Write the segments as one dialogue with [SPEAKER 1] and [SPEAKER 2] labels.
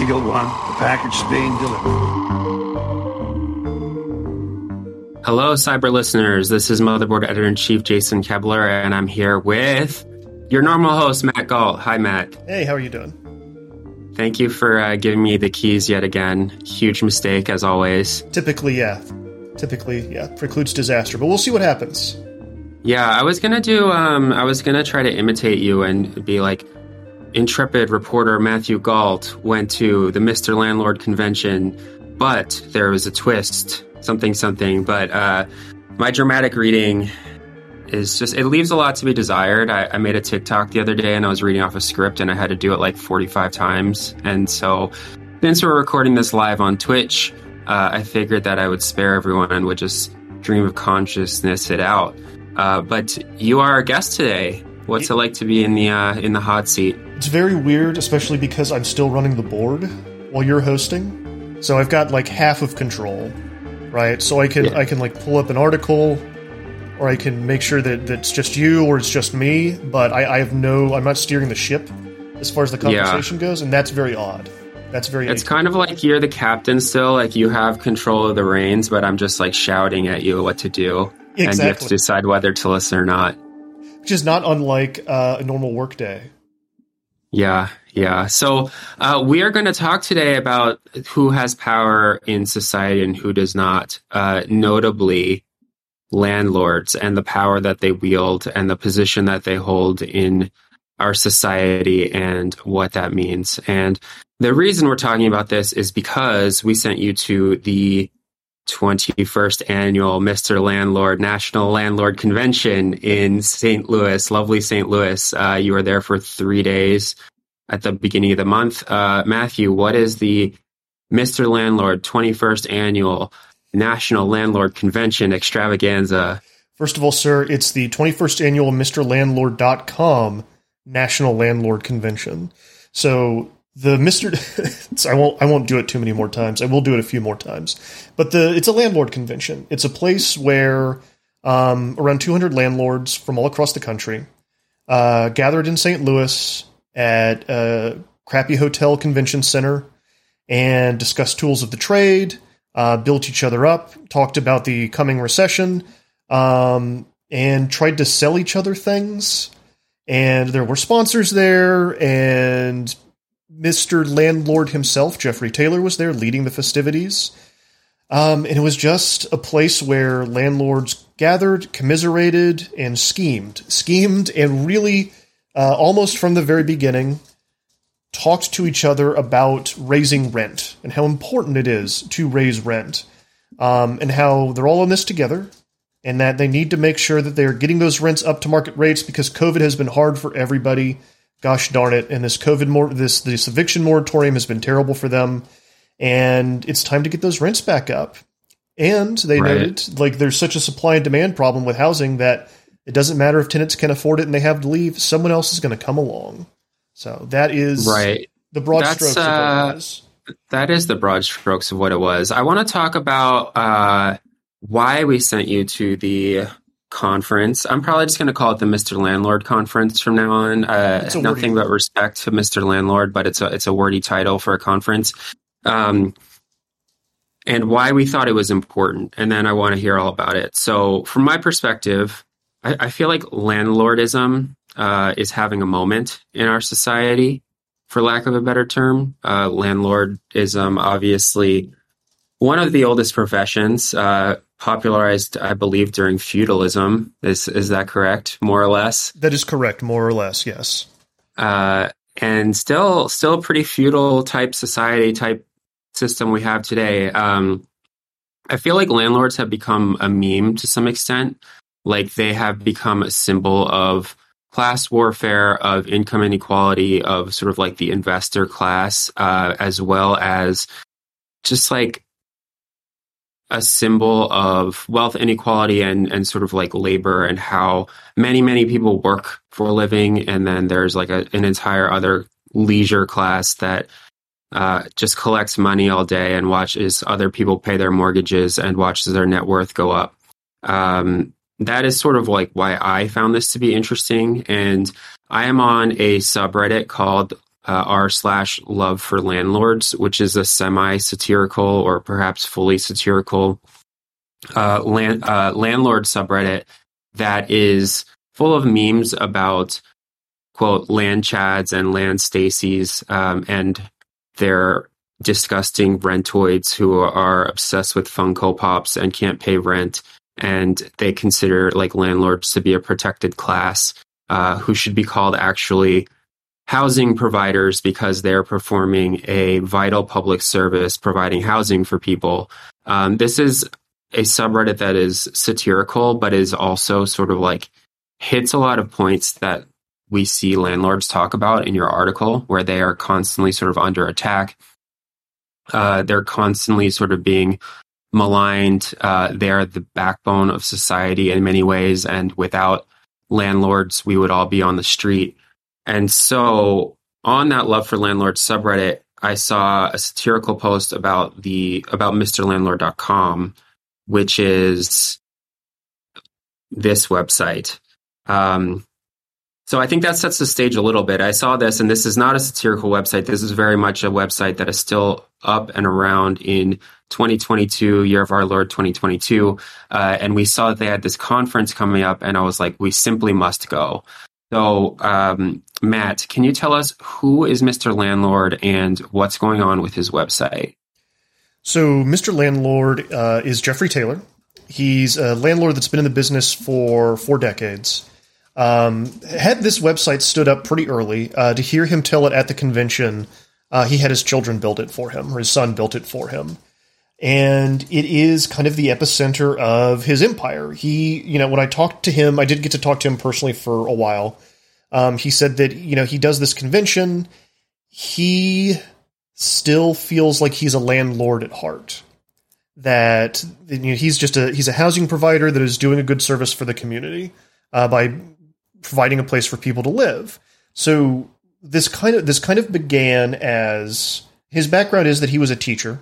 [SPEAKER 1] uploading.
[SPEAKER 2] Eagle One, the package is being delivered.
[SPEAKER 3] Hello, cyber listeners. This is Motherboard Editor in Chief Jason Koebler, and I'm here with your normal host, Matt Gault. Hi, Matt.
[SPEAKER 4] Hey, how are you doing?
[SPEAKER 3] Thank you for uh, giving me the keys yet again. Huge mistake, as always.
[SPEAKER 4] Typically, yeah. Typically, yeah. Precludes disaster, but we'll see what happens.
[SPEAKER 3] Yeah, I was gonna do. Um, I was gonna try to imitate you and be like, intrepid reporter Matthew Gault went to the Mr. Landlord convention, but there was a twist, something, something. But uh, my dramatic reading is just, it leaves a lot to be desired. I, I, made a TikTok the other day and I was reading off a script and I had to do it like 45 times. And so, since we're recording this live on Twitch, uh, I figured that I would spare everyone and would just dream of consciousness it out. Uh, but you are our guest today. What's it like to be in the uh, in the hot seat?
[SPEAKER 4] It's very weird, especially because I'm still running the board while you're hosting. So I've got like half of control, right? So I can yeah. I can like pull up an article, or I can make sure that that's just you or it's just me. But I, I have no. I'm not steering the ship as far as the conversation yeah. goes, and that's very odd. That's very.
[SPEAKER 3] It's kind of like you're the captain still. Like you have control of the reins, but I'm just like shouting at you what to do. Exactly. And you have to decide whether to listen or not.
[SPEAKER 4] Which is not unlike uh, a normal workday.
[SPEAKER 3] Yeah, yeah. So uh, we are going to talk today about who has power in society and who does not, uh, notably landlords and the power that they wield and the position that they hold in our society and what that means. And the reason we're talking about this is because we sent you to the 21st annual Mr. Landlord National Landlord Convention in St. Louis, lovely St. Louis. Uh, you were there for three days at the beginning of the month. Uh, Matthew, what is the Mr. Landlord 21st annual National Landlord Convention extravaganza?
[SPEAKER 4] First of all, sir, it's the 21st annual MrLandlord.com National Landlord Convention. So the Mister, I won't I won't do it too many more times. I will do it a few more times. But the it's a landlord convention. It's a place where um, around 200 landlords from all across the country uh, gathered in St. Louis at a crappy hotel convention center and discussed tools of the trade, uh, built each other up, talked about the coming recession, um, and tried to sell each other things. And there were sponsors there, and Mr. Landlord himself, Jeffrey Taylor, was there leading the festivities. Um, and it was just a place where landlords gathered, commiserated, and schemed. Schemed and really, uh, almost from the very beginning, talked to each other about raising rent and how important it is to raise rent. Um, and how they're all in this together and that they need to make sure that they're getting those rents up to market rates because COVID has been hard for everybody gosh darn it, and this COVID mor- this this eviction moratorium has been terrible for them, and it's time to get those rents back up. And they right. noted like there's such a supply and demand problem with housing that it doesn't matter if tenants can afford it and they have to leave, someone else is going to come along. So that is
[SPEAKER 3] right.
[SPEAKER 4] The broad That's, strokes uh,
[SPEAKER 3] That is the broad strokes of what it was. I want to talk about uh, why we sent you to the conference. I'm probably just going to call it the Mr. Landlord conference from now on. Uh, nothing but respect to Mr. Landlord, but it's a it's a wordy title for a conference. Um, and why we thought it was important, and then I want to hear all about it. So, from my perspective, I, I feel like landlordism uh, is having a moment in our society, for lack of a better term. Uh, landlordism, obviously, one of the oldest professions. Uh, popularized, I believe, during feudalism. Is is that correct? More or less.
[SPEAKER 4] That is correct. More or less, yes.
[SPEAKER 3] Uh, and still, still a pretty feudal type society type system we have today. Um, I feel like landlords have become a meme to some extent. Like they have become a symbol of class warfare, of income inequality, of sort of like the investor class, uh, as well as just like a symbol of wealth inequality and, and sort of like labor and how many, many people work for a living. And then there's like a, an entire other leisure class that uh, just collects money all day and watches other people pay their mortgages and watches their net worth go up. Um, that is sort of like why I found this to be interesting. And I am on a subreddit called uh, r slash love for landlords, which is a semi satirical or perhaps fully satirical uh, land, uh, landlord subreddit that is full of memes about quote land chads and land stacies um, and their disgusting rentoids who are obsessed with Funko Pops and can't pay rent, and they consider like landlords to be a protected class uh, who should be called actually housing providers because they're performing a vital public service, providing housing for people. Um, this is a subreddit that is satirical, but is also sort of like hits a lot of points that we see landlords talk about in your article, where they are constantly sort of under attack uh, they're constantly sort of being maligned. Uh, they're the backbone of society in many ways, and without landlords, we would all be on the street. And so, on that love for landlords subreddit, I saw a satirical post about the about MrLandlord.com, which is this website. Um, so I think that sets the stage a little bit. I saw this, and this is not a satirical website. This is very much a website that is still up and around in 2022, year of our Lord 2022. Uh, and we saw that they had this conference coming up, and I was like, we simply must go. So, um, Matt, can you tell us who is Mr. Landlord and what's going on with his website?
[SPEAKER 4] So, Mr. Landlord uh, is Jeffrey Taylor. He's a landlord that's been in the business for four decades. Um, had this website stood up pretty early, uh, to hear him tell it at the convention, uh, he had his children build it for him, or his son built it for him. And it is kind of the epicenter of his empire. He, you know, when I talked to him, I did get to talk to him personally for a while. Um, he said that, you know, he does this convention. He still feels like he's a landlord at heart. That you know, he's just a he's a housing provider that is doing a good service for the community uh, by providing a place for people to live. So this kind of this kind of began as his background is that he was a teacher.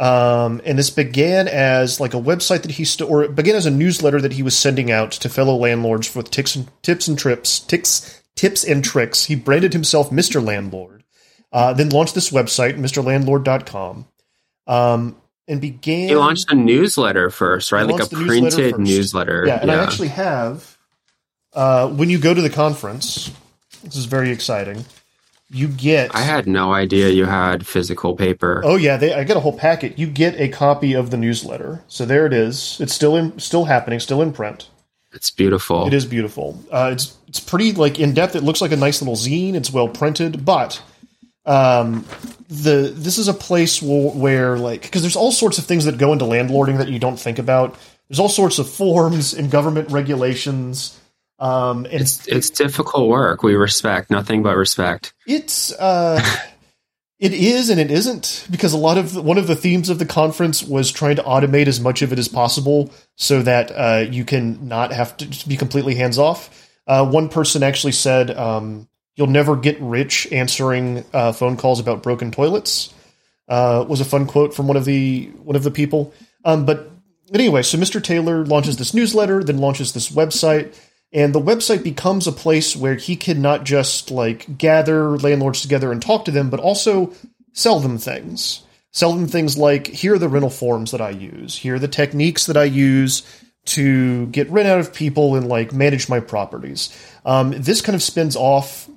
[SPEAKER 4] Um, and this began as like a website that he st- or it began as a newsletter that he was sending out to fellow landlords with tips and tips and trips, ticks, tips and tricks. He branded himself Mr. Landlord, uh, then launched this website, MrLandlord.com, um, and began.
[SPEAKER 3] He launched a newsletter first, right? Like a printed newsletter, newsletter.
[SPEAKER 4] Yeah, and yeah. I actually have uh, when you go to the conference, this is very exciting. You get.
[SPEAKER 3] I had no idea you had physical paper.
[SPEAKER 4] Oh yeah, they, I get a whole packet. You get a copy of the newsletter. So there it is. It's still in, still happening, still in print.
[SPEAKER 3] It's beautiful.
[SPEAKER 4] It is beautiful. Uh, it's it's pretty like in depth. It looks like a nice little zine. It's well printed, but um, the this is a place where, where like because there's all sorts of things that go into landlording that you don't think about. There's all sorts of forms and government regulations um,
[SPEAKER 3] it's it's difficult work. We respect nothing but respect.
[SPEAKER 4] It's uh, it is and it isn't because a lot of one of the themes of the conference was trying to automate as much of it as possible so that uh, you can not have to be completely hands off. Uh, one person actually said, um, "You'll never get rich answering uh, phone calls about broken toilets." Uh, was a fun quote from one of the one of the people. Um, but anyway, so Mr. Taylor launches this newsletter, then launches this website and the website becomes a place where he can not just like gather landlords together and talk to them, but also sell them things. Sell them things like here are the rental forms that I use, here are the techniques that I use to get rent out of people and like manage my properties. Um, this kind of spins off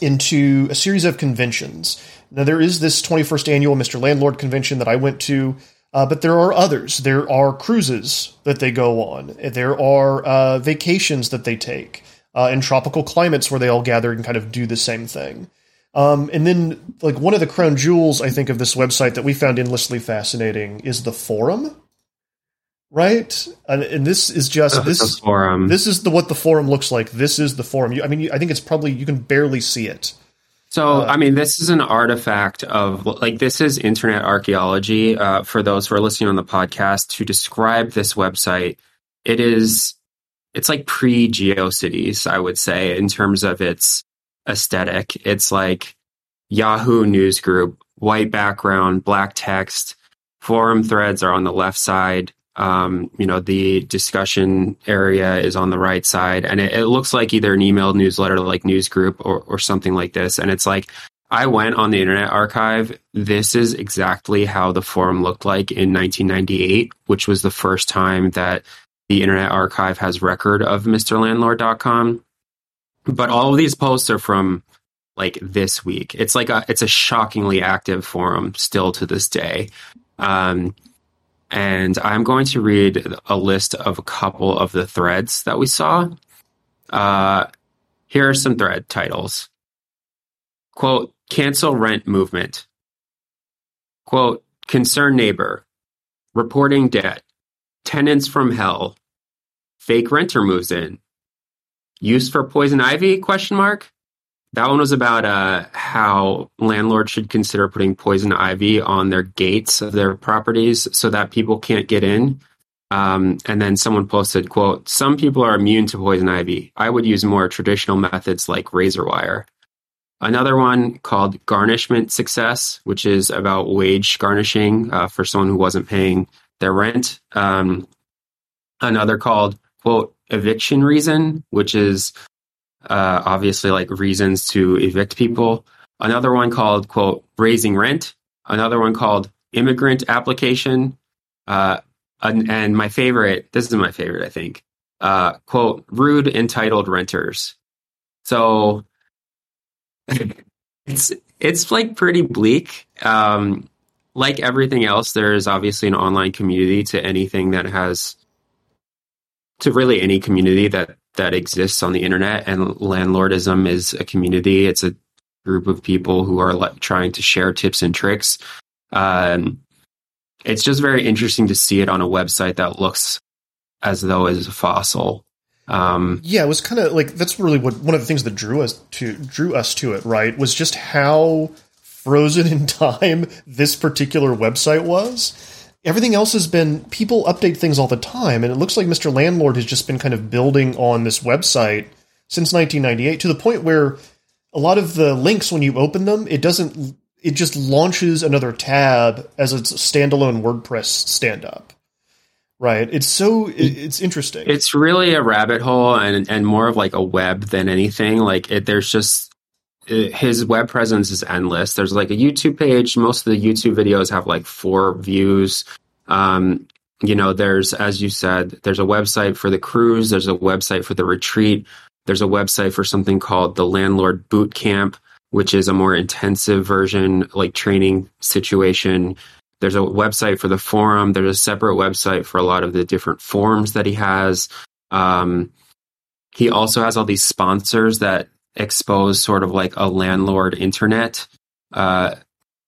[SPEAKER 4] into a series of conventions. Now, there is this 21st annual Mr. Landlord convention that I went to uh, but there are others. There are cruises that they go on. There are uh, vacations that they take uh, in tropical climates where they all gather and kind of do the same thing. Um, and then, like one of the crown jewels, I think, of this website that we found endlessly fascinating is the forum. Right, and, and this is just this
[SPEAKER 3] forum.
[SPEAKER 4] This is the what the forum looks like. This is the forum. You, I mean, I think it's probably you can barely see it.
[SPEAKER 3] So, uh, I mean, this is an artifact of like this is internet archaeology. Uh, for those who are listening on the podcast, to describe this website, it is it's like pre GeoCities, I would say, in terms of its aesthetic. It's like Yahoo News Group, white background, black text. Forum threads are on the left side. Um, you know, the discussion area is on the right side, and it, it looks like either an email newsletter like news group or, or something like this. And it's like I went on the Internet Archive. This is exactly how the forum looked like in 1998, which was the first time that the Internet Archive has record of MrLandlord.com. But all of these posts are from like this week. It's like a it's a shockingly active forum still to this day. Um, and I'm going to read a list of a couple of the threads that we saw. Uh, here are some thread titles. Quote, cancel rent movement. Quote, concern neighbor, reporting debt, tenants from hell, fake renter moves in, use for poison ivy, question mark. That one was about uh, how landlords should consider putting poison ivy on their gates of their properties so that people can't get in. Um, and then someone posted, "quote Some people are immune to poison ivy. I would use more traditional methods like razor wire." Another one called garnishment success, which is about wage garnishing uh, for someone who wasn't paying their rent. Um, another called quote eviction reason, which is uh, obviously like reasons to evict people. Another one called quote raising rent. Another one called immigrant application. Uh, and, and, my favorite, this is my favorite, I think. Uh, quote rude entitled renters. So it's it's like pretty bleak. Um, like everything else, there is obviously an online community to anything that has to really any community that that exists on the internet and landlordism is a community. It's a group of people who are like trying to share tips and tricks. Um, it's just very interesting to see it on a website that looks as though it's a fossil. Um,
[SPEAKER 4] yeah it was kind of like that's really what one of the things that drew us to drew us to it right was just how frozen in time this particular website was everything else has been people update things all the time, and it looks like Mr. Landlord has just been kind of building on this website since 1998 to the point where a lot of the links when you open them, it doesn't. It just launches another tab as a standalone WordPress stand up. Right. It's so it's interesting.
[SPEAKER 3] It's really a rabbit hole and and more of like a web than anything. Like it, there's just his web presence is endless. There's like a YouTube page. Most of the YouTube videos have like four views. Um, you know, there's, as you said, there's a website for the cruise. There's a website for the retreat. There's a website for something called the Landlord Boot Camp, which is a more intensive version, like training situation. There's a website for the forum. There's a separate website for a lot of the different forms that he has. Um, he also has all these sponsors that expose sort of like a landlord internet, uh,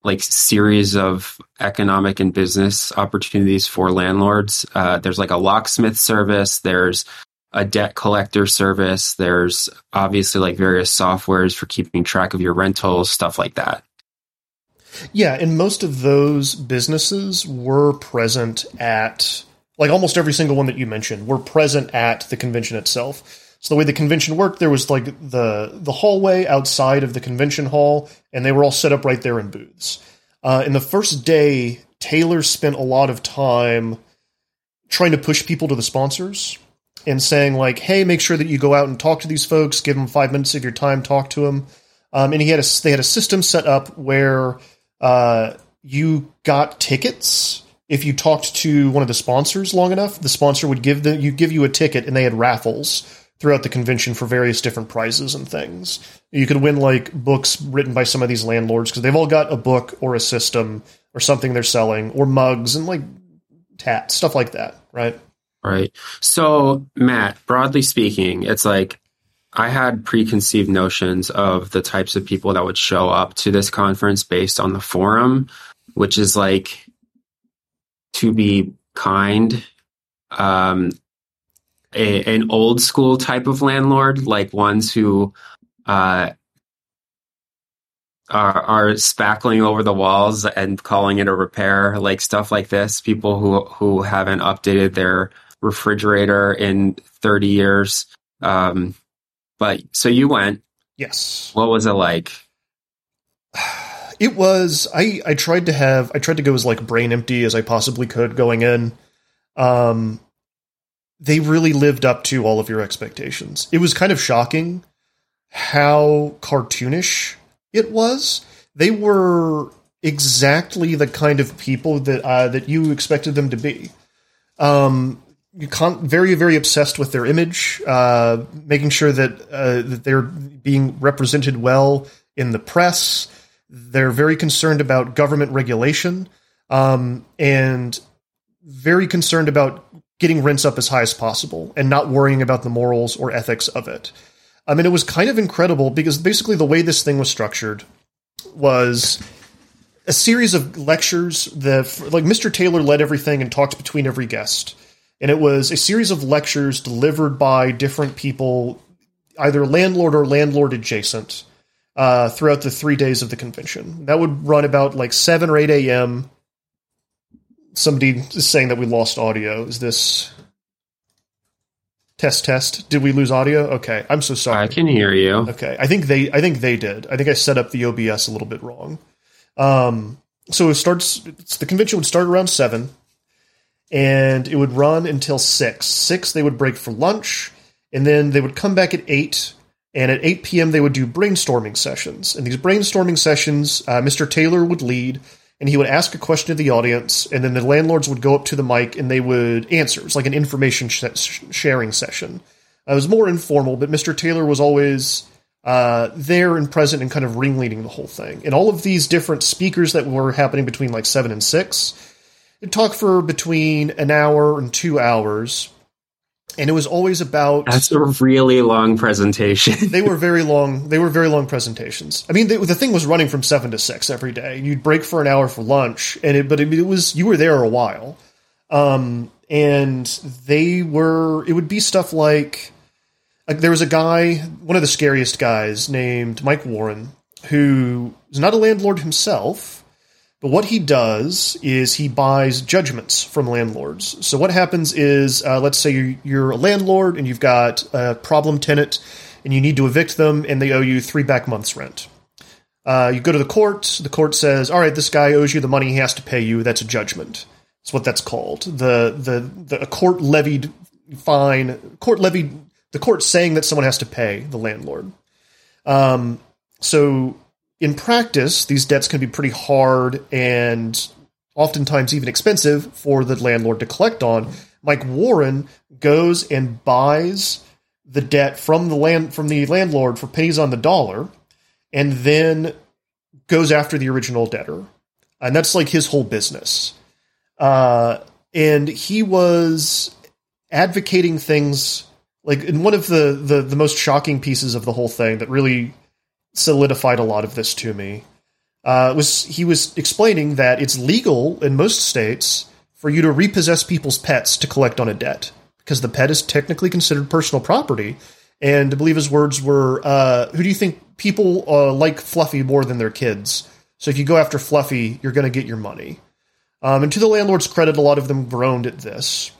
[SPEAKER 3] like series of economic and business opportunities for landlords. Uh, there's like a locksmith service. There's a debt collector service. There's obviously like various softwares for keeping track of your rentals, stuff like that.
[SPEAKER 4] Yeah, and most of those businesses were present at like almost every single one that you mentioned were present at the convention itself. So the way the convention worked, there was like the the hallway outside of the convention hall, and they were all set up right there in booths. Uh, in the first day, Taylor spent a lot of time trying to push people to the sponsors and saying like, "Hey, make sure that you go out and talk to these folks. Give them five minutes of your time. Talk to them." Um, and he had a they had a system set up where uh, you got tickets if you talked to one of the sponsors long enough. The sponsor would give the you give you a ticket, and they had raffles throughout the convention for various different prizes and things. You could win like books written by some of these landlords because they've all got a book or a system or something they're selling or mugs and like tat stuff like that, right?
[SPEAKER 3] Right. So, Matt, broadly speaking, it's like I had preconceived notions of the types of people that would show up to this conference based on the forum, which is like to be kind, um, a, an old school type of landlord, like ones who uh, are, are spackling over the walls and calling it a repair, like stuff like this. People who who haven't updated their refrigerator in thirty years. Um, but so you went.
[SPEAKER 4] Yes.
[SPEAKER 3] What was it like?
[SPEAKER 4] It was. I I tried to have. I tried to go as like brain empty as I possibly could going in. um, they really lived up to all of your expectations. It was kind of shocking how cartoonish it was. They were exactly the kind of people that uh, that you expected them to be. Um, you con- very very obsessed with their image, uh, making sure that uh, that they're being represented well in the press. They're very concerned about government regulation um, and very concerned about getting rents up as high as possible and not worrying about the morals or ethics of it. I mean, it was kind of incredible because basically the way this thing was structured was a series of lectures that, like, Mr. Taylor led everything and talked between every guest. And it was a series of lectures delivered by different people, either landlord or landlord adjacent, uh, throughout the three days of the convention. That would run about like 7 or 8 a.m. Somebody is saying that we lost audio. Is this test test? Did we lose audio? Okay, I'm so sorry.
[SPEAKER 3] I can hear you.
[SPEAKER 4] Okay, I think they I think they did. I think I set up the OBS a little bit wrong. Um, so it starts. The convention would start around seven, and it would run until six. Six they would break for lunch, and then they would come back at eight. And at 8 p.m., they would do brainstorming sessions. And these brainstorming sessions, uh, Mr. Taylor would lead, and he would ask a question to the audience, and then the landlords would go up to the mic and they would answer. It's like an information sh- sharing session. Uh, it was more informal, but Mr. Taylor was always uh, there and present and kind of ringleading the whole thing. And all of these different speakers that were happening between like seven and six, they'd talk for between an hour and two hours. And it was always about.
[SPEAKER 3] That's a really long presentation.
[SPEAKER 4] they were very long. They were very long presentations. I mean, they, the thing was running from seven to six every day. You'd break for an hour for lunch, and it, but it, it was you were there a while. Um, and they were. It would be stuff like like there was a guy, one of the scariest guys, named Mike Warren, who is not a landlord himself, but what he does is he buys judgments from landlords. So what happens is, uh, let's say you're a landlord and you've got a problem tenant, and you need to evict them, and they owe you three back months' rent. Uh, you go to the court. The court says, "All right, this guy owes you the money he has to pay you. That's a judgment." That's what that's called. The the the court levied fine. Court levied the court saying that someone has to pay the landlord. Um, so in practice, these debts can be pretty hard and oftentimes even expensive for the landlord to collect on. Mike Warren goes and buys the debt from the land from the landlord for pennies on the dollar, and then goes after the original debtor, and that's like his whole business. Uh, and he was advocating things like in one of the, the the most shocking pieces of the whole thing that really solidified a lot of this to me. Uh, was he was explaining that it's legal in most states for you to repossess people's pets to collect on a debt because the pet is technically considered personal property. And I believe his words were, uh, "Who do you think people uh, like Fluffy more than their kids? So if you go after Fluffy, you're going to get your money." Um, and to the landlord's credit, a lot of them groaned at this.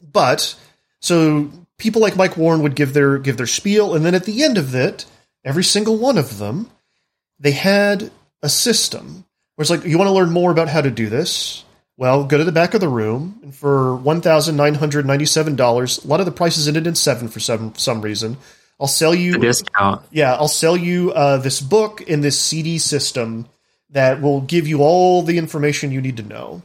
[SPEAKER 4] But so people like Mike Warren would give their give their spiel, and then at the end of it, every single one of them, they had a system where it's like, you want to learn more about how to do this? Well, go to the back of the room, and for one thousand nine hundred ninety-seven dollars, a lot of the prices ended in seven for some some reason. I'll sell you
[SPEAKER 3] a discount.
[SPEAKER 4] Yeah, I'll sell you uh, this book in this CD system that will give you all the information you need to know.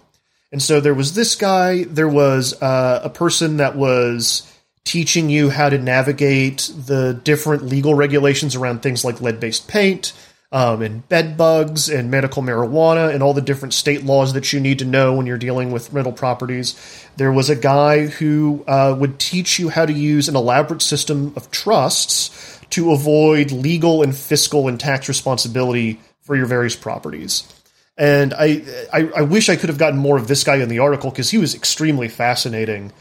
[SPEAKER 4] And so there was this guy. There was uh, a person that was teaching you how to navigate the different legal regulations around things like lead based paint um, and bed bugs and medical marijuana and all the different state laws that you need to know when you're dealing with rental properties. There was a guy who uh, would teach you how to use an elaborate system of trusts to avoid legal and fiscal and tax responsibility for your various properties. And I, I, I wish I could have gotten more of this guy in the article because he was extremely fascinating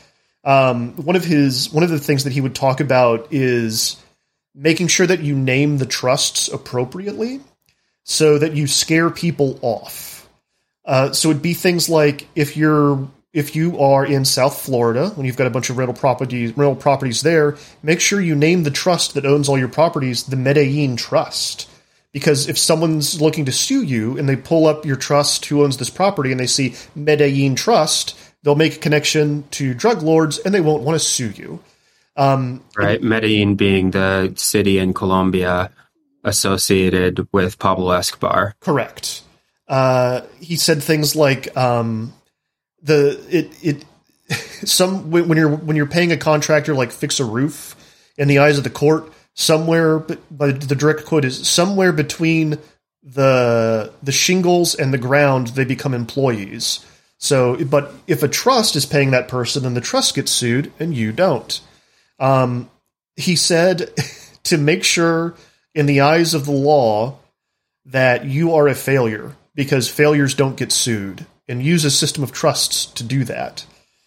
[SPEAKER 4] um, one of his one of the things that he would talk about is making sure that you name the trusts appropriately so that you scare people off. Uh, so it'd be things like if you're if you are in South Florida when you've got a bunch of rental properties rental properties there, make sure you name the trust that owns all your properties the Medellin Trust. Because if someone's looking to sue you and they pull up your trust who owns this property and they see Medellin Trust, they'll make a connection to drug lords and they won't want to sue you. Um,
[SPEAKER 3] right. Medellin being the city in Colombia associated with Pablo Escobar.
[SPEAKER 4] Correct. Uh, he said things like um, the it it some when you're when you're paying a contractor like fix a roof in the eyes of the court somewhere but the direct quote is somewhere between the the shingles and the ground they become employees so but if a trust is paying that person then the trust gets sued and you don't um, he said to make sure in the eyes of the law that you are a failure because failures don't get sued and use a system of trusts to do that.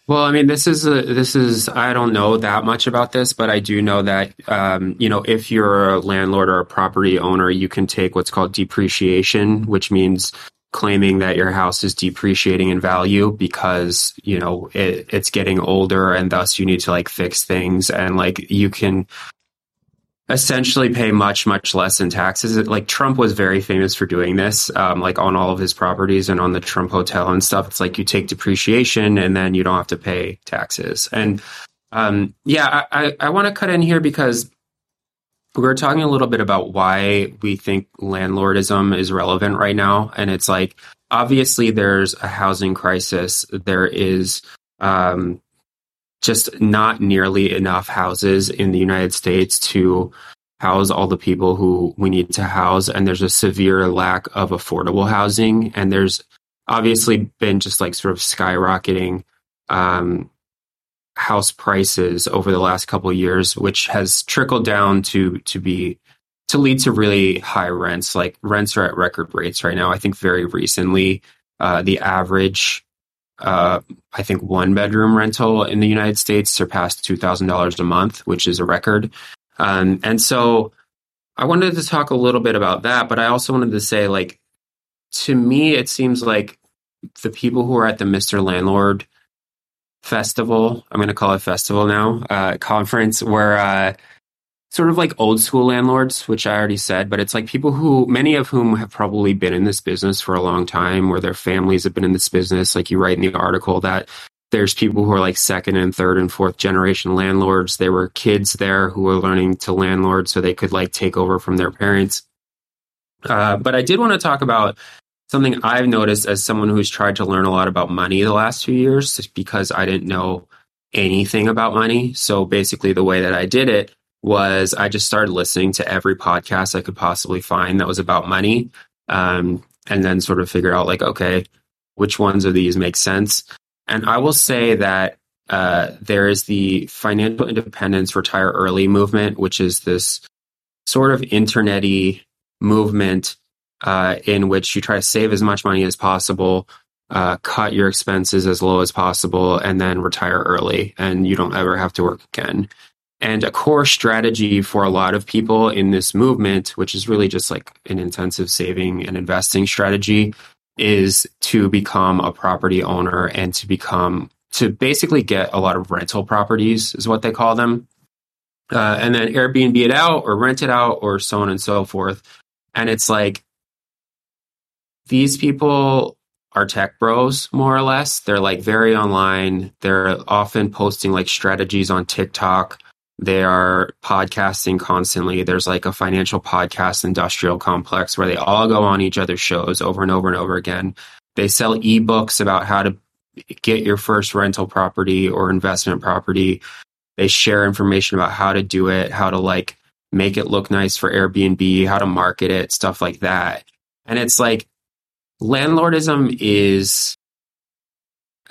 [SPEAKER 3] Well, I mean, this is a, this is I don't know that much about this, but I do know that um, you know if you're a landlord or a property owner, you can take what's called depreciation, which means claiming that your house is depreciating in value because you know it, it's getting older and thus you need to like fix things and like you can essentially pay much much less in taxes. Like trump was very famous for doing this um, like on all of his properties and on the trump hotel and stuff. It's like you take depreciation and then you don't have to pay taxes. And um, yeah i, I, I want to cut in here because we are talking a little bit about why we think landlordism is relevant right now and it's like obviously there's a housing crisis there is um, just not nearly enough houses in the United States to house all the people who we need to house. And there's a severe lack of affordable housing. And there's obviously been just like sort of skyrocketing um, house prices over the last couple of years, which has trickled down to to be to lead to really high rents. Like rents are at record rates right now. I think very recently, uh, the average uh, I think one bedroom rental in the United States surpassed two thousand dollars a month, which is a record. Um, and so I wanted to talk a little bit about that, but I also wanted to say, like, to me, it seems like the people who are at the Mister Landlord Festival, I'm going to call it festival now, uh, conference, where uh, sort of like old school landlords, which I already said, but it's like people who, many of whom have probably been in this business for a long time, where their families have been in this business. Like you write in the article that there's people who are like second and third and fourth generation landlords. There were kids there who were learning to landlord so they could like take over from their parents. Uh, but I did want to talk about something I've noticed as someone who's tried to learn a lot about money the last few years because I didn't know anything about money. So basically, the way that I did it was I just started listening to every podcast I could possibly find that was about money. Um, and then sort of figure out like, okay, which ones of these make sense? And I will say that uh, there is the financial independence retire early movement, which is this sort of internety movement uh, in which you try to save as much money as possible, uh, cut your expenses as low as possible, and then retire early, and you don't ever have to work again. And a core strategy for a lot of people in this movement, which is really just like an intensive saving and investing strategy, is to become a property owner and to become, to basically get a lot of rental properties, is what they call them. Uh, and then Airbnb it out or rent it out or so on and so forth. And it's like these people are tech bros, more or less. They're like very online. They're often posting like strategies on TikTok they are podcasting constantly. There's like a financial podcast industrial complex where they all go on each other's shows over and over and over again. They sell ebooks about how to get your first rental property or investment property. They share information about how to do it, how to like make it look nice for Airbnb, how to market it, stuff like that. And it's like landlordism is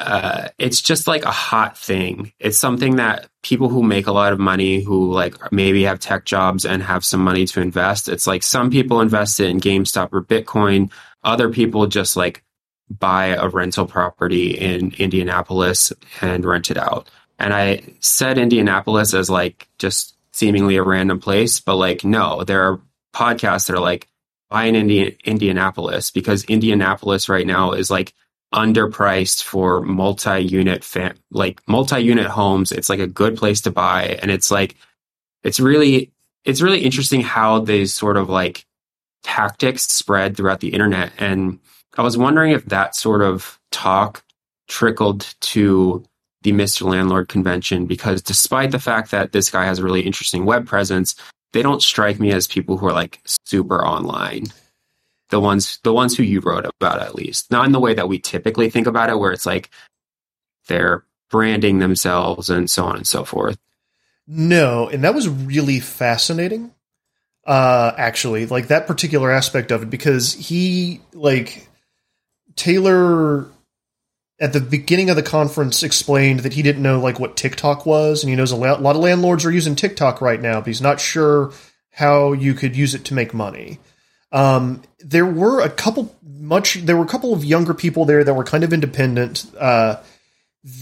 [SPEAKER 3] uh, it's just like a hot thing. It's something that people who make a lot of money, who like maybe have tech jobs and have some money to invest, it's like some people invest it in GameStop or Bitcoin. Other people just like buy a rental property in Indianapolis and rent it out. And I said Indianapolis as like just seemingly a random place, but like, no, there are podcasts that are like, buy in Indi- Indianapolis because Indianapolis right now is like underpriced for multi-unit fam- like multi-unit homes. It's like a good place to buy and it's like it's really it's really interesting how these sort of like tactics spread throughout the internet and I was wondering if that sort of talk trickled to the Mr. Landlord convention because despite the fact that this guy has a really interesting web presence, they don't strike me as people who are like super online. The ones the ones who you wrote about at least. Not in the way that we typically think about it where it's like they're branding themselves and so on and so forth.
[SPEAKER 4] No, and that was really fascinating. Uh actually, like that particular aspect of it because he like Taylor at the beginning of the conference explained that he didn't know like what TikTok was, and he knows a lot of landlords are using TikTok right now, but he's not sure how you could use it to make money. Um, there were a couple much there were a couple of younger people there that were kind of independent uh,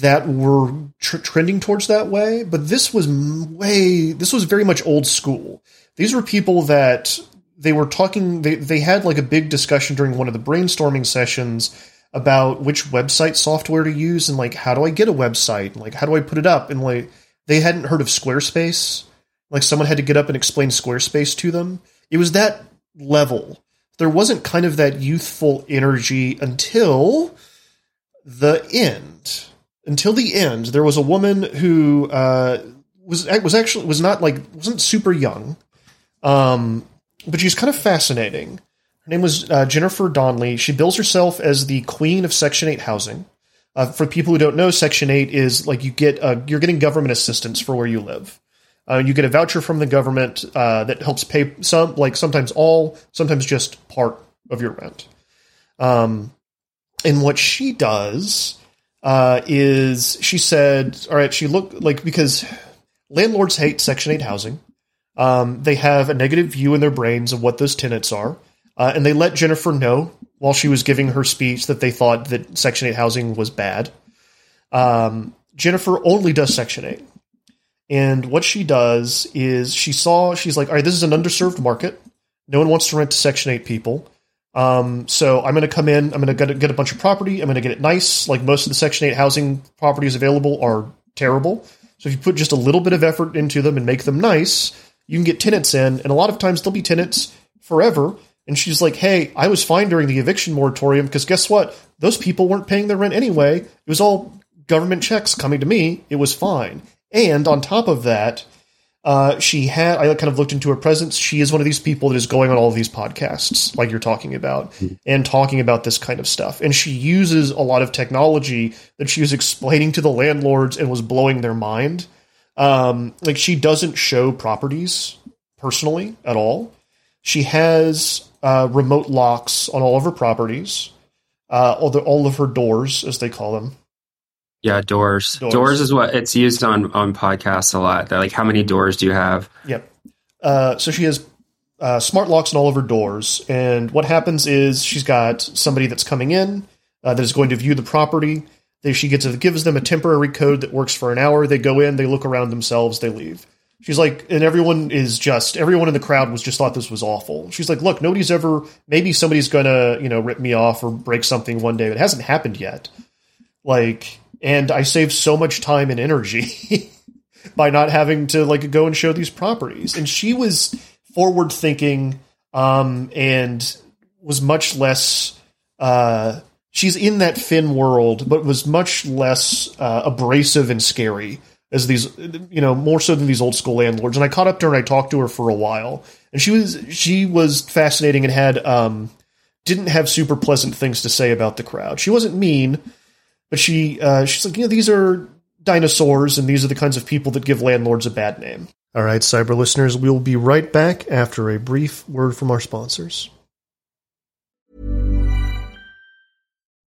[SPEAKER 4] that were tr- trending towards that way, but this was way this was very much old school. These were people that they were talking they they had like a big discussion during one of the brainstorming sessions about which website software to use and like how do I get a website and like how do I put it up and like they hadn't heard of Squarespace. Like someone had to get up and explain Squarespace to them. It was that level. There wasn't kind of that youthful energy until the end. Until the end, there was a woman who uh, was was actually was not like wasn't super young, um, but she's kind of fascinating. Her name was uh, Jennifer Donnelly. She bills herself as the queen of Section 8 housing. Uh, for people who don't know, Section 8 is like you get uh, you're getting government assistance for where you live. Uh, you get a voucher from the government uh, that helps pay some, like sometimes all, sometimes just part of your rent. Um, and what she does is she said, all right, she looked like because landlords hate Section 8 housing. Um, they have a negative view in their brains of what those tenants are. Uh, and they let Jennifer know while she was giving her speech that they thought that Section 8 housing was bad. Um, Jennifer only does Section 8. And what she does is she saw, she's like, all right, this is an underserved market. No one wants to rent to Section 8 people. Um, so I'm going to come in, I'm going to get a bunch of property, I'm going to get it nice. Like most of the Section 8 housing properties available are terrible. So if you put just a little bit of effort into them and make them nice, you can get tenants in. And a lot of times they'll be tenants forever and she's like, hey, I was fine during the eviction moratorium because guess what? Those people weren't paying their rent anyway. It was all government checks coming to me. It was fine. And on top of that, uh, she had, I kind of looked into her presence. She is one of these people that is going on all of these podcasts, like you're talking about, mm-hmm. and talking about this kind of stuff. And she uses a lot of technology that she was explaining to the landlords and was blowing their mind. Um, like she doesn't show properties personally at all. She has uh, remote locks on all of her properties, uh, all, the, all of her doors, as they call them.
[SPEAKER 3] Yeah, doors. doors. doors. is what it's used on on podcasts a lot. They're like, how many doors do you have?
[SPEAKER 4] Yep. Uh, so she has uh, smart locks on all of her doors, and what happens is she's got somebody that's coming in uh, that is going to view the property. They, she gets a, gives them a temporary code that works for an hour. They go in, they look around themselves, they leave. She's like, and everyone is just, everyone in the crowd was just thought this was awful. She's like, look, nobody's ever, maybe somebody's gonna, you know, rip me off or break something one day. It hasn't happened yet. Like, and I saved so much time and energy by not having to like go and show these properties. And she was forward thinking, um, and was much less, uh, she's in that Finn world, but was much less uh, abrasive and scary as these you know more so than these old school landlords. And i caught up to her and i talked to her for a while. And she was she was fascinating and had um didn't have super pleasant things to say about the crowd. She wasn't mean but she uh she's like you know these are dinosaurs and these are the kinds of people that give landlords a bad name. All right cyber listeners we'll be right back after a brief word from our sponsors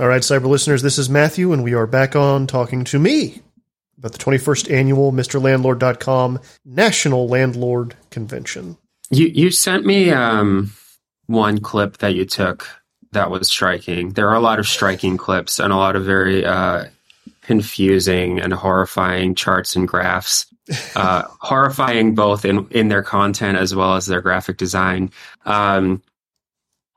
[SPEAKER 4] All right, cyber listeners, this is Matthew, and we are back on talking to me about the 21st annual MrLandlord.com National Landlord Convention.
[SPEAKER 3] You you sent me um, one clip that you took that was striking. There are a lot of striking clips and a lot of very uh, confusing and horrifying charts and graphs. Uh, horrifying both in in their content as well as their graphic design. Um,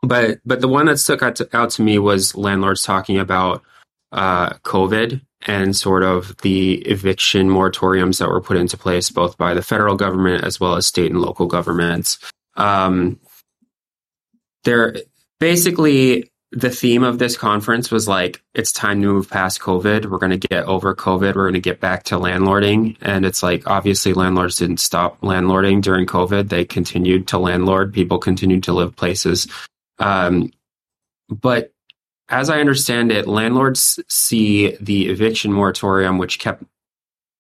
[SPEAKER 3] but but the one that stuck out to, out to me was landlords talking about uh, COVID and sort of the eviction moratoriums that were put into place both by the federal government as well as state and local governments. Um, they're basically the theme of this conference was like it's time to move past covid. We're going to get over covid. We're going to get back to landlording. And it's like obviously landlords didn't stop landlording during covid. They continued to landlord. People continued to live places um, but as i understand it landlords see the eviction moratorium which kept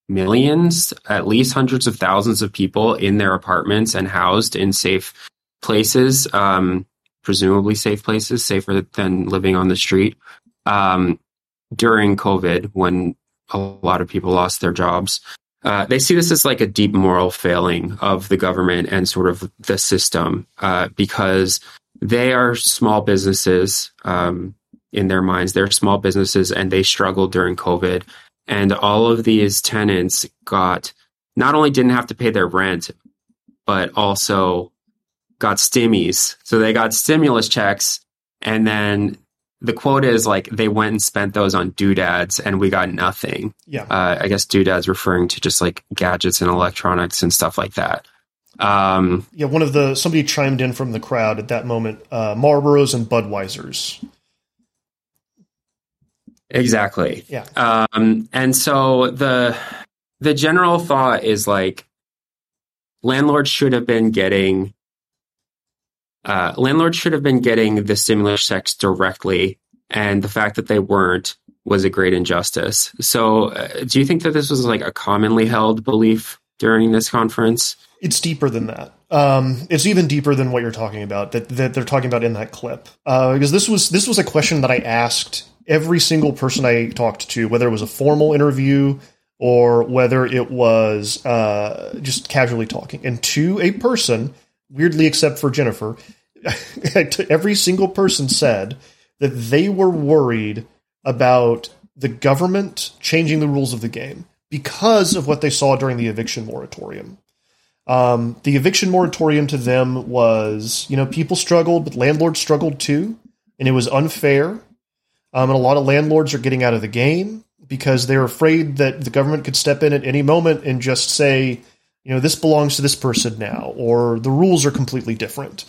[SPEAKER 3] millions at least hundreds of thousands of people in their apartments and housed in safe places um, presumably safe places, safer than living on the street. Um, during COVID, when a lot of people lost their jobs, uh, they see this as like a deep moral failing of the government and sort of the system uh, because they are small businesses um, in their minds. They're small businesses and they struggled during COVID. And all of these tenants got not only didn't have to pay their rent, but also got stimmies. So they got stimulus checks and then the quote is like they went and spent those on doodads and we got nothing.
[SPEAKER 4] Yeah.
[SPEAKER 3] Uh, I guess doodads referring to just like gadgets and electronics and stuff like that. Um,
[SPEAKER 4] yeah, one of the somebody chimed in from the crowd at that moment. Uh, Marlboros and Budweisers.
[SPEAKER 3] Exactly.
[SPEAKER 4] Yeah.
[SPEAKER 3] Um, and so the the general thought is like landlords should have been getting uh, landlords should have been getting the stimulus checks directly, and the fact that they weren't was a great injustice. So, uh, do you think that this was like a commonly held belief during this conference?
[SPEAKER 4] It's deeper than that. Um, it's even deeper than what you're talking about that, that they're talking about in that clip. Uh, because this was this was a question that I asked every single person I talked to, whether it was a formal interview or whether it was uh, just casually talking, and to a person weirdly, except for Jennifer, every single person said that they were worried about the government changing the rules of the game because of what they saw during the eviction moratorium. Um, the eviction moratorium to them was, you know, people struggled, but landlords struggled too, and it was unfair. Um, and a lot of landlords are getting out of the game because they're afraid that the government could step in at any moment and just say, you know, this belongs to this person now, or the rules are completely different,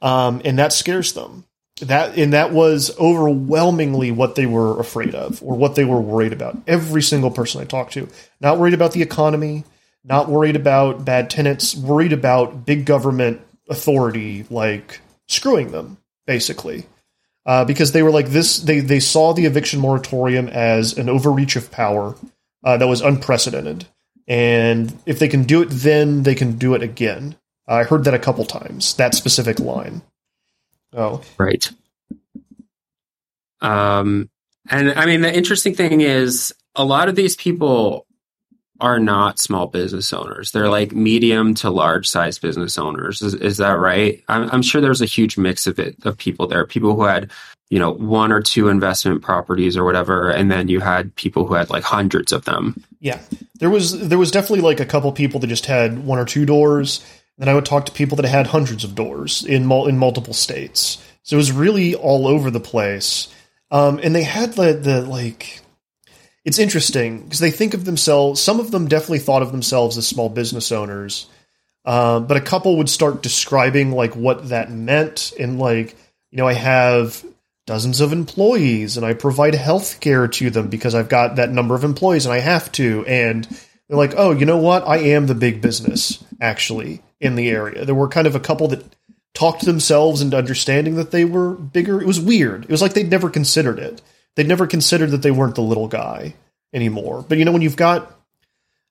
[SPEAKER 4] um, and that scares them. That and that was overwhelmingly what they were afraid of, or what they were worried about. Every single person I talked to, not worried about the economy, not worried about bad tenants, worried about big government authority like screwing them, basically. Uh, because they were like this, they they saw the eviction moratorium as an overreach of power uh, that was unprecedented and if they can do it then, they can do it again. I heard that a couple times, that specific line. Oh.
[SPEAKER 3] Right. Um, and I mean, the interesting thing is a lot of these people are not small business owners. They're like medium to large size business owners. Is, is that right? I'm, I'm, sure there's a huge mix of it of people there. People who had you know, one or two investment properties or whatever, and then you had people who had like hundreds of them.
[SPEAKER 4] Yeah, there was there was definitely like a couple people that just had one or two doors. Then I would talk to people that had hundreds of doors in mul- in multiple states. So it was really all over the place. Um, and they had the, the like, it's interesting because they think of themselves. Some of them definitely thought of themselves as small business owners, um, but a couple would start describing like what that meant and like, you know, I have dozens of employees and I provide health care to them because I've got that number of employees and I have to. And they're like, oh, you know what? I am the big business actually in the area. There were kind of a couple that talked themselves into understanding that they were bigger. It was weird. It was like they'd never considered it. They'd never considered that they weren't the little guy anymore. But you know, when you've got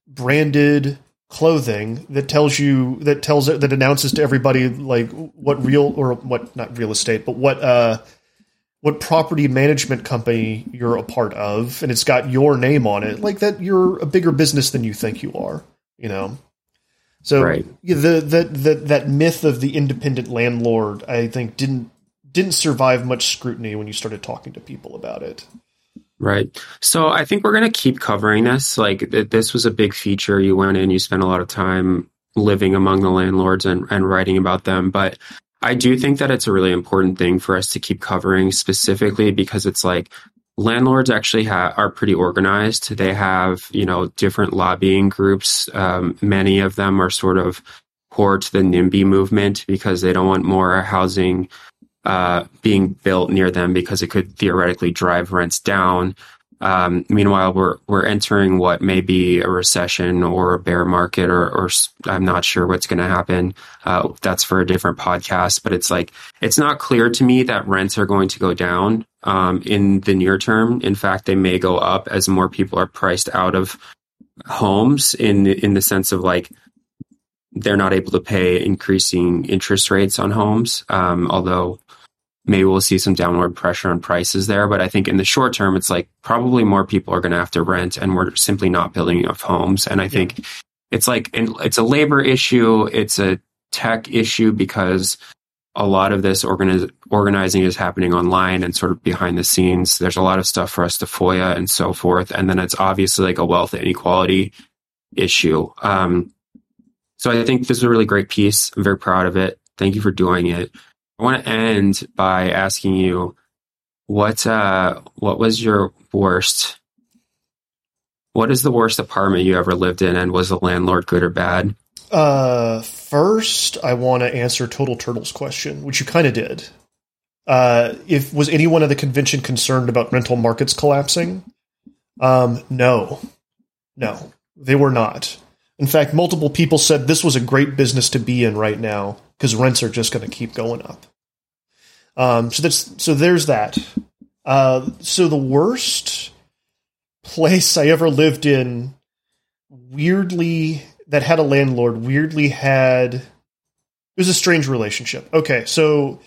[SPEAKER 4] branded clothing that tells you that tells that announces to everybody like what real or what not real estate, but what uh what property management company you're a part of and it's got your name on it like that you're a bigger business than you think you are you know So
[SPEAKER 3] Right.
[SPEAKER 4] the, the the that myth of the independent landlord, I think, didn't didn't survive much scrutiny when you started talking to people about it.
[SPEAKER 3] Right. So I think we're going to keep covering this. Like th- this was a big feature. You went in, you spent a lot of time living among the landlords and, and writing about them. But I do think that it's a really important thing for us to keep covering specifically because it's like landlords actually ha- are pretty organized. They have, you know, different lobbying groups. Um, many of them are sort of core to the NIMBY movement because they don't want more housing uh, being built near them because it could theoretically drive rents down. Um, meanwhile, we're we're entering what may be a recession or a bear market, or, or I'm not sure what's going to happen. Uh, that's for a different podcast. But it's like it's not clear to me that rents are going to go down um, in the near term. In fact, they may go up as more people are priced out of homes in in the sense of like they're not able to pay increasing interest rates on homes. Um, although maybe we'll see some downward pressure on prices there. But I think in the short term, it's like probably more people are going to have to rent, and we're simply not building enough homes. And I think it's like it's a labor issue, it's a tech issue because a lot of this organiz- organizing is happening online and sort of behind the scenes. There's a lot of stuff for us to FOIA and so forth, and then it's obviously like a wealth inequality issue. Um, so I think this is a really great piece. I'm very proud of it. Thank you for doing it. I want to end by asking you what uh, what was your worst what is the worst apartment you ever lived in and was the landlord good or bad?
[SPEAKER 4] Uh, first, I want to answer Total Turtle's question, which you kind of did. Uh, if was anyone at the convention concerned about rental markets collapsing? Um, no, no, they were not. In fact, multiple people said this was a great business to be in right now because rents are just going to keep going up. Um, so that's so there's that. Uh, so the worst place I ever lived in, weirdly, that had a landlord, weirdly had it was a strange relationship. Okay, so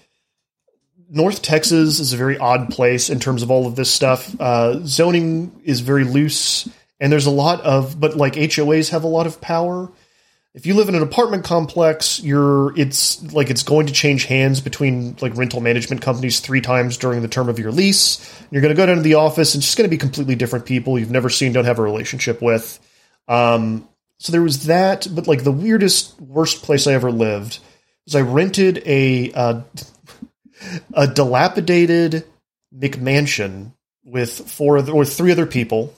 [SPEAKER 4] North Texas is a very odd place in terms of all of this stuff. Uh, zoning is very loose, and there's a lot of, but like HOAs have a lot of power. If you live in an apartment complex, you're it's like it's going to change hands between like rental management companies three times during the term of your lease. You're going to go down to the office, and it's just going to be completely different people you've never seen, don't have a relationship with. Um, so there was that, but like the weirdest, worst place I ever lived was I rented a uh, a dilapidated McMansion with four other, or three other people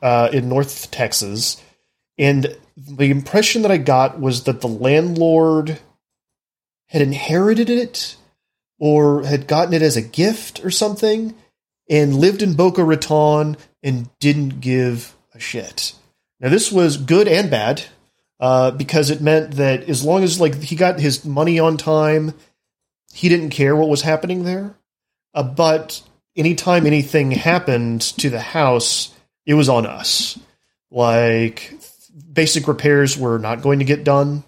[SPEAKER 4] uh, in North Texas, and the impression that I got was that the landlord had inherited it or had gotten it as a gift or something and lived in Boca Raton and didn't give a shit. Now this was good and bad uh, because it meant that as long as like he got his money on time, he didn't care what was happening there. Uh, but anytime anything happened to the house, it was on us. Like basic repairs were not going to get done.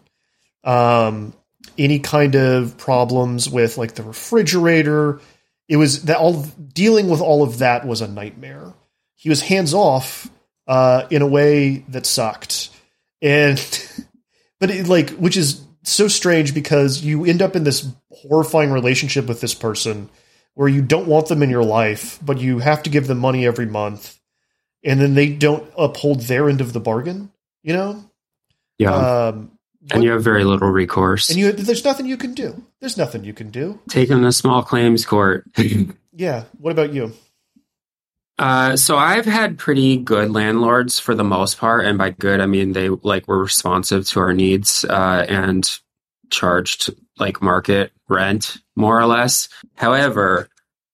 [SPEAKER 4] Um, any kind of problems with like the refrigerator, it was that all dealing with all of that was a nightmare. He was hands off uh, in a way that sucked, and but it, like which is so strange because you end up in this horrifying relationship with this person where you don't want them in your life, but you have to give them money every month, and then they don't uphold their end of the bargain. You know,
[SPEAKER 3] Yeah.
[SPEAKER 4] um,
[SPEAKER 3] and you have very little recourse.
[SPEAKER 4] and you there's nothing you can do. There's nothing you can do.
[SPEAKER 3] Take them to small claims court.
[SPEAKER 4] Yeah. What about you?
[SPEAKER 3] Uh, so I've had pretty good landlords for the most part, and by good I mean they like were responsive to our needs uh, and charged like market rent more or less. However,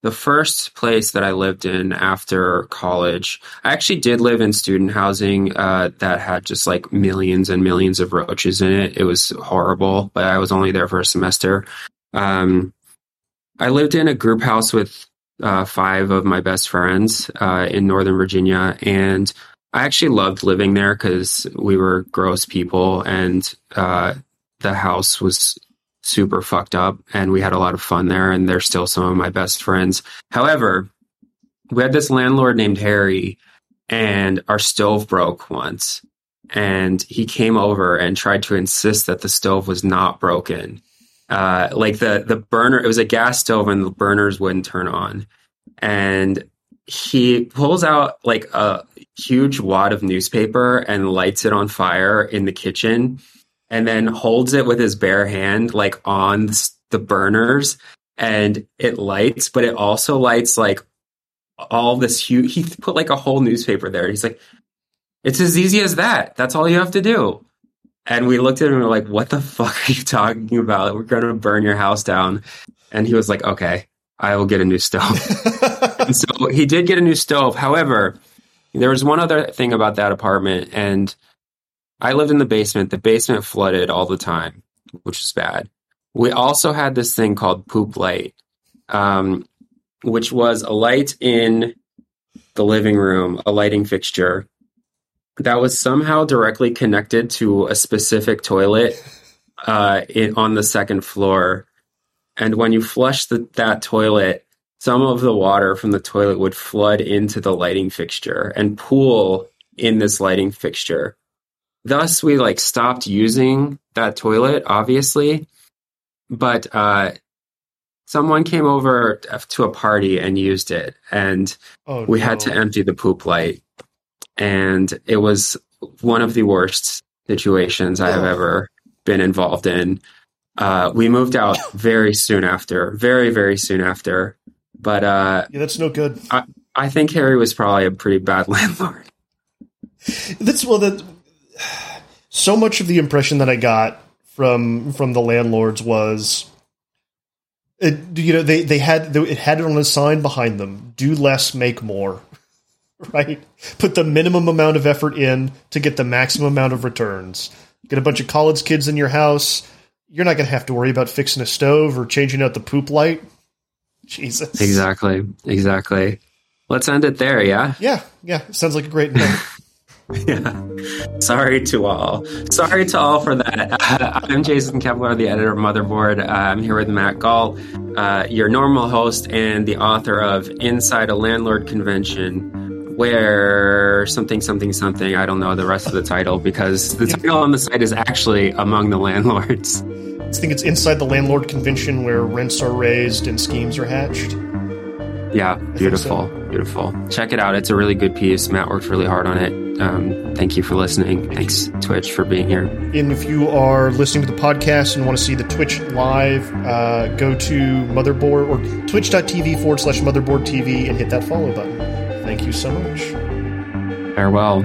[SPEAKER 3] the first place that I lived in after college, I actually did live in student housing uh, that had just like millions and millions of roaches in it. It was horrible, but I was only there for a semester. Um, I lived in a group house with uh, five of my best friends uh, in Northern Virginia, and I actually loved living there because we were gross people, and uh, the house was super fucked up, and we had a lot of fun there, and they're still some of my best friends. However, we had this landlord named Harry, and our stove broke once. and he came over and tried to insist that the stove was not broken. Uh, like the the burner, it was a gas stove, and the burners wouldn't turn on. And he pulls out like a huge wad of newspaper and lights it on fire in the kitchen, and then holds it with his bare hand, like on the burners, and it lights, but it also lights like all this huge. He put like a whole newspaper there. He's like, it's as easy as that. That's all you have to do. And we looked at him and we are like, what the fuck are you talking about? We're going to burn your house down. And he was like, okay, I will get a new stove. and so he did get a new stove. However, there was one other thing about that apartment. And I lived in the basement. The basement flooded all the time, which is bad. We also had this thing called poop light, um, which was a light in the living room, a lighting fixture that was somehow directly connected to a specific toilet uh, in, on the second floor. And when you flush the, that toilet, some of the water from the toilet would flood into the lighting fixture and pool in this lighting fixture. Thus, we like stopped using that toilet, obviously, but uh, someone came over to a party and used it, and oh, we no. had to empty the poop light and it was one of the worst situations I have ever been involved in. Uh, we moved out very soon after, very very soon after. But uh,
[SPEAKER 4] yeah, that's no good.
[SPEAKER 3] I, I think Harry was probably a pretty bad landlord.
[SPEAKER 4] That's well that so much of the impression that I got from from the landlords was it, you know they they had it had it on a sign behind them do less make more right? Put the minimum amount of effort in to get the maximum amount of returns. Get a bunch of college kids in your house. You're not going to have to worry about fixing a stove or changing out the poop light. Jesus.
[SPEAKER 3] Exactly. Exactly. Let's end it there, yeah?
[SPEAKER 4] Yeah. Yeah. Sounds like a great note.
[SPEAKER 3] yeah. Sorry to all. Sorry to all for that. Uh, I'm Jason Koebler, the editor of Motherboard. Uh, I'm here with Matt Gault, uh, your normal host and the author of Inside a Landlord Convention where something something something i don't know the rest of the title because the title on the site is actually among the landlords
[SPEAKER 4] i think it's inside the landlord convention where rents are raised and schemes are hatched
[SPEAKER 3] yeah beautiful so. beautiful check it out it's a really good piece matt worked really hard on it um, thank you for listening thanks twitch for being here
[SPEAKER 4] and if you are listening to the podcast and want to see the twitch live uh, go to motherboard or twitch.tv forward slash motherboard tv and hit that follow button Thank you so much.
[SPEAKER 3] Farewell.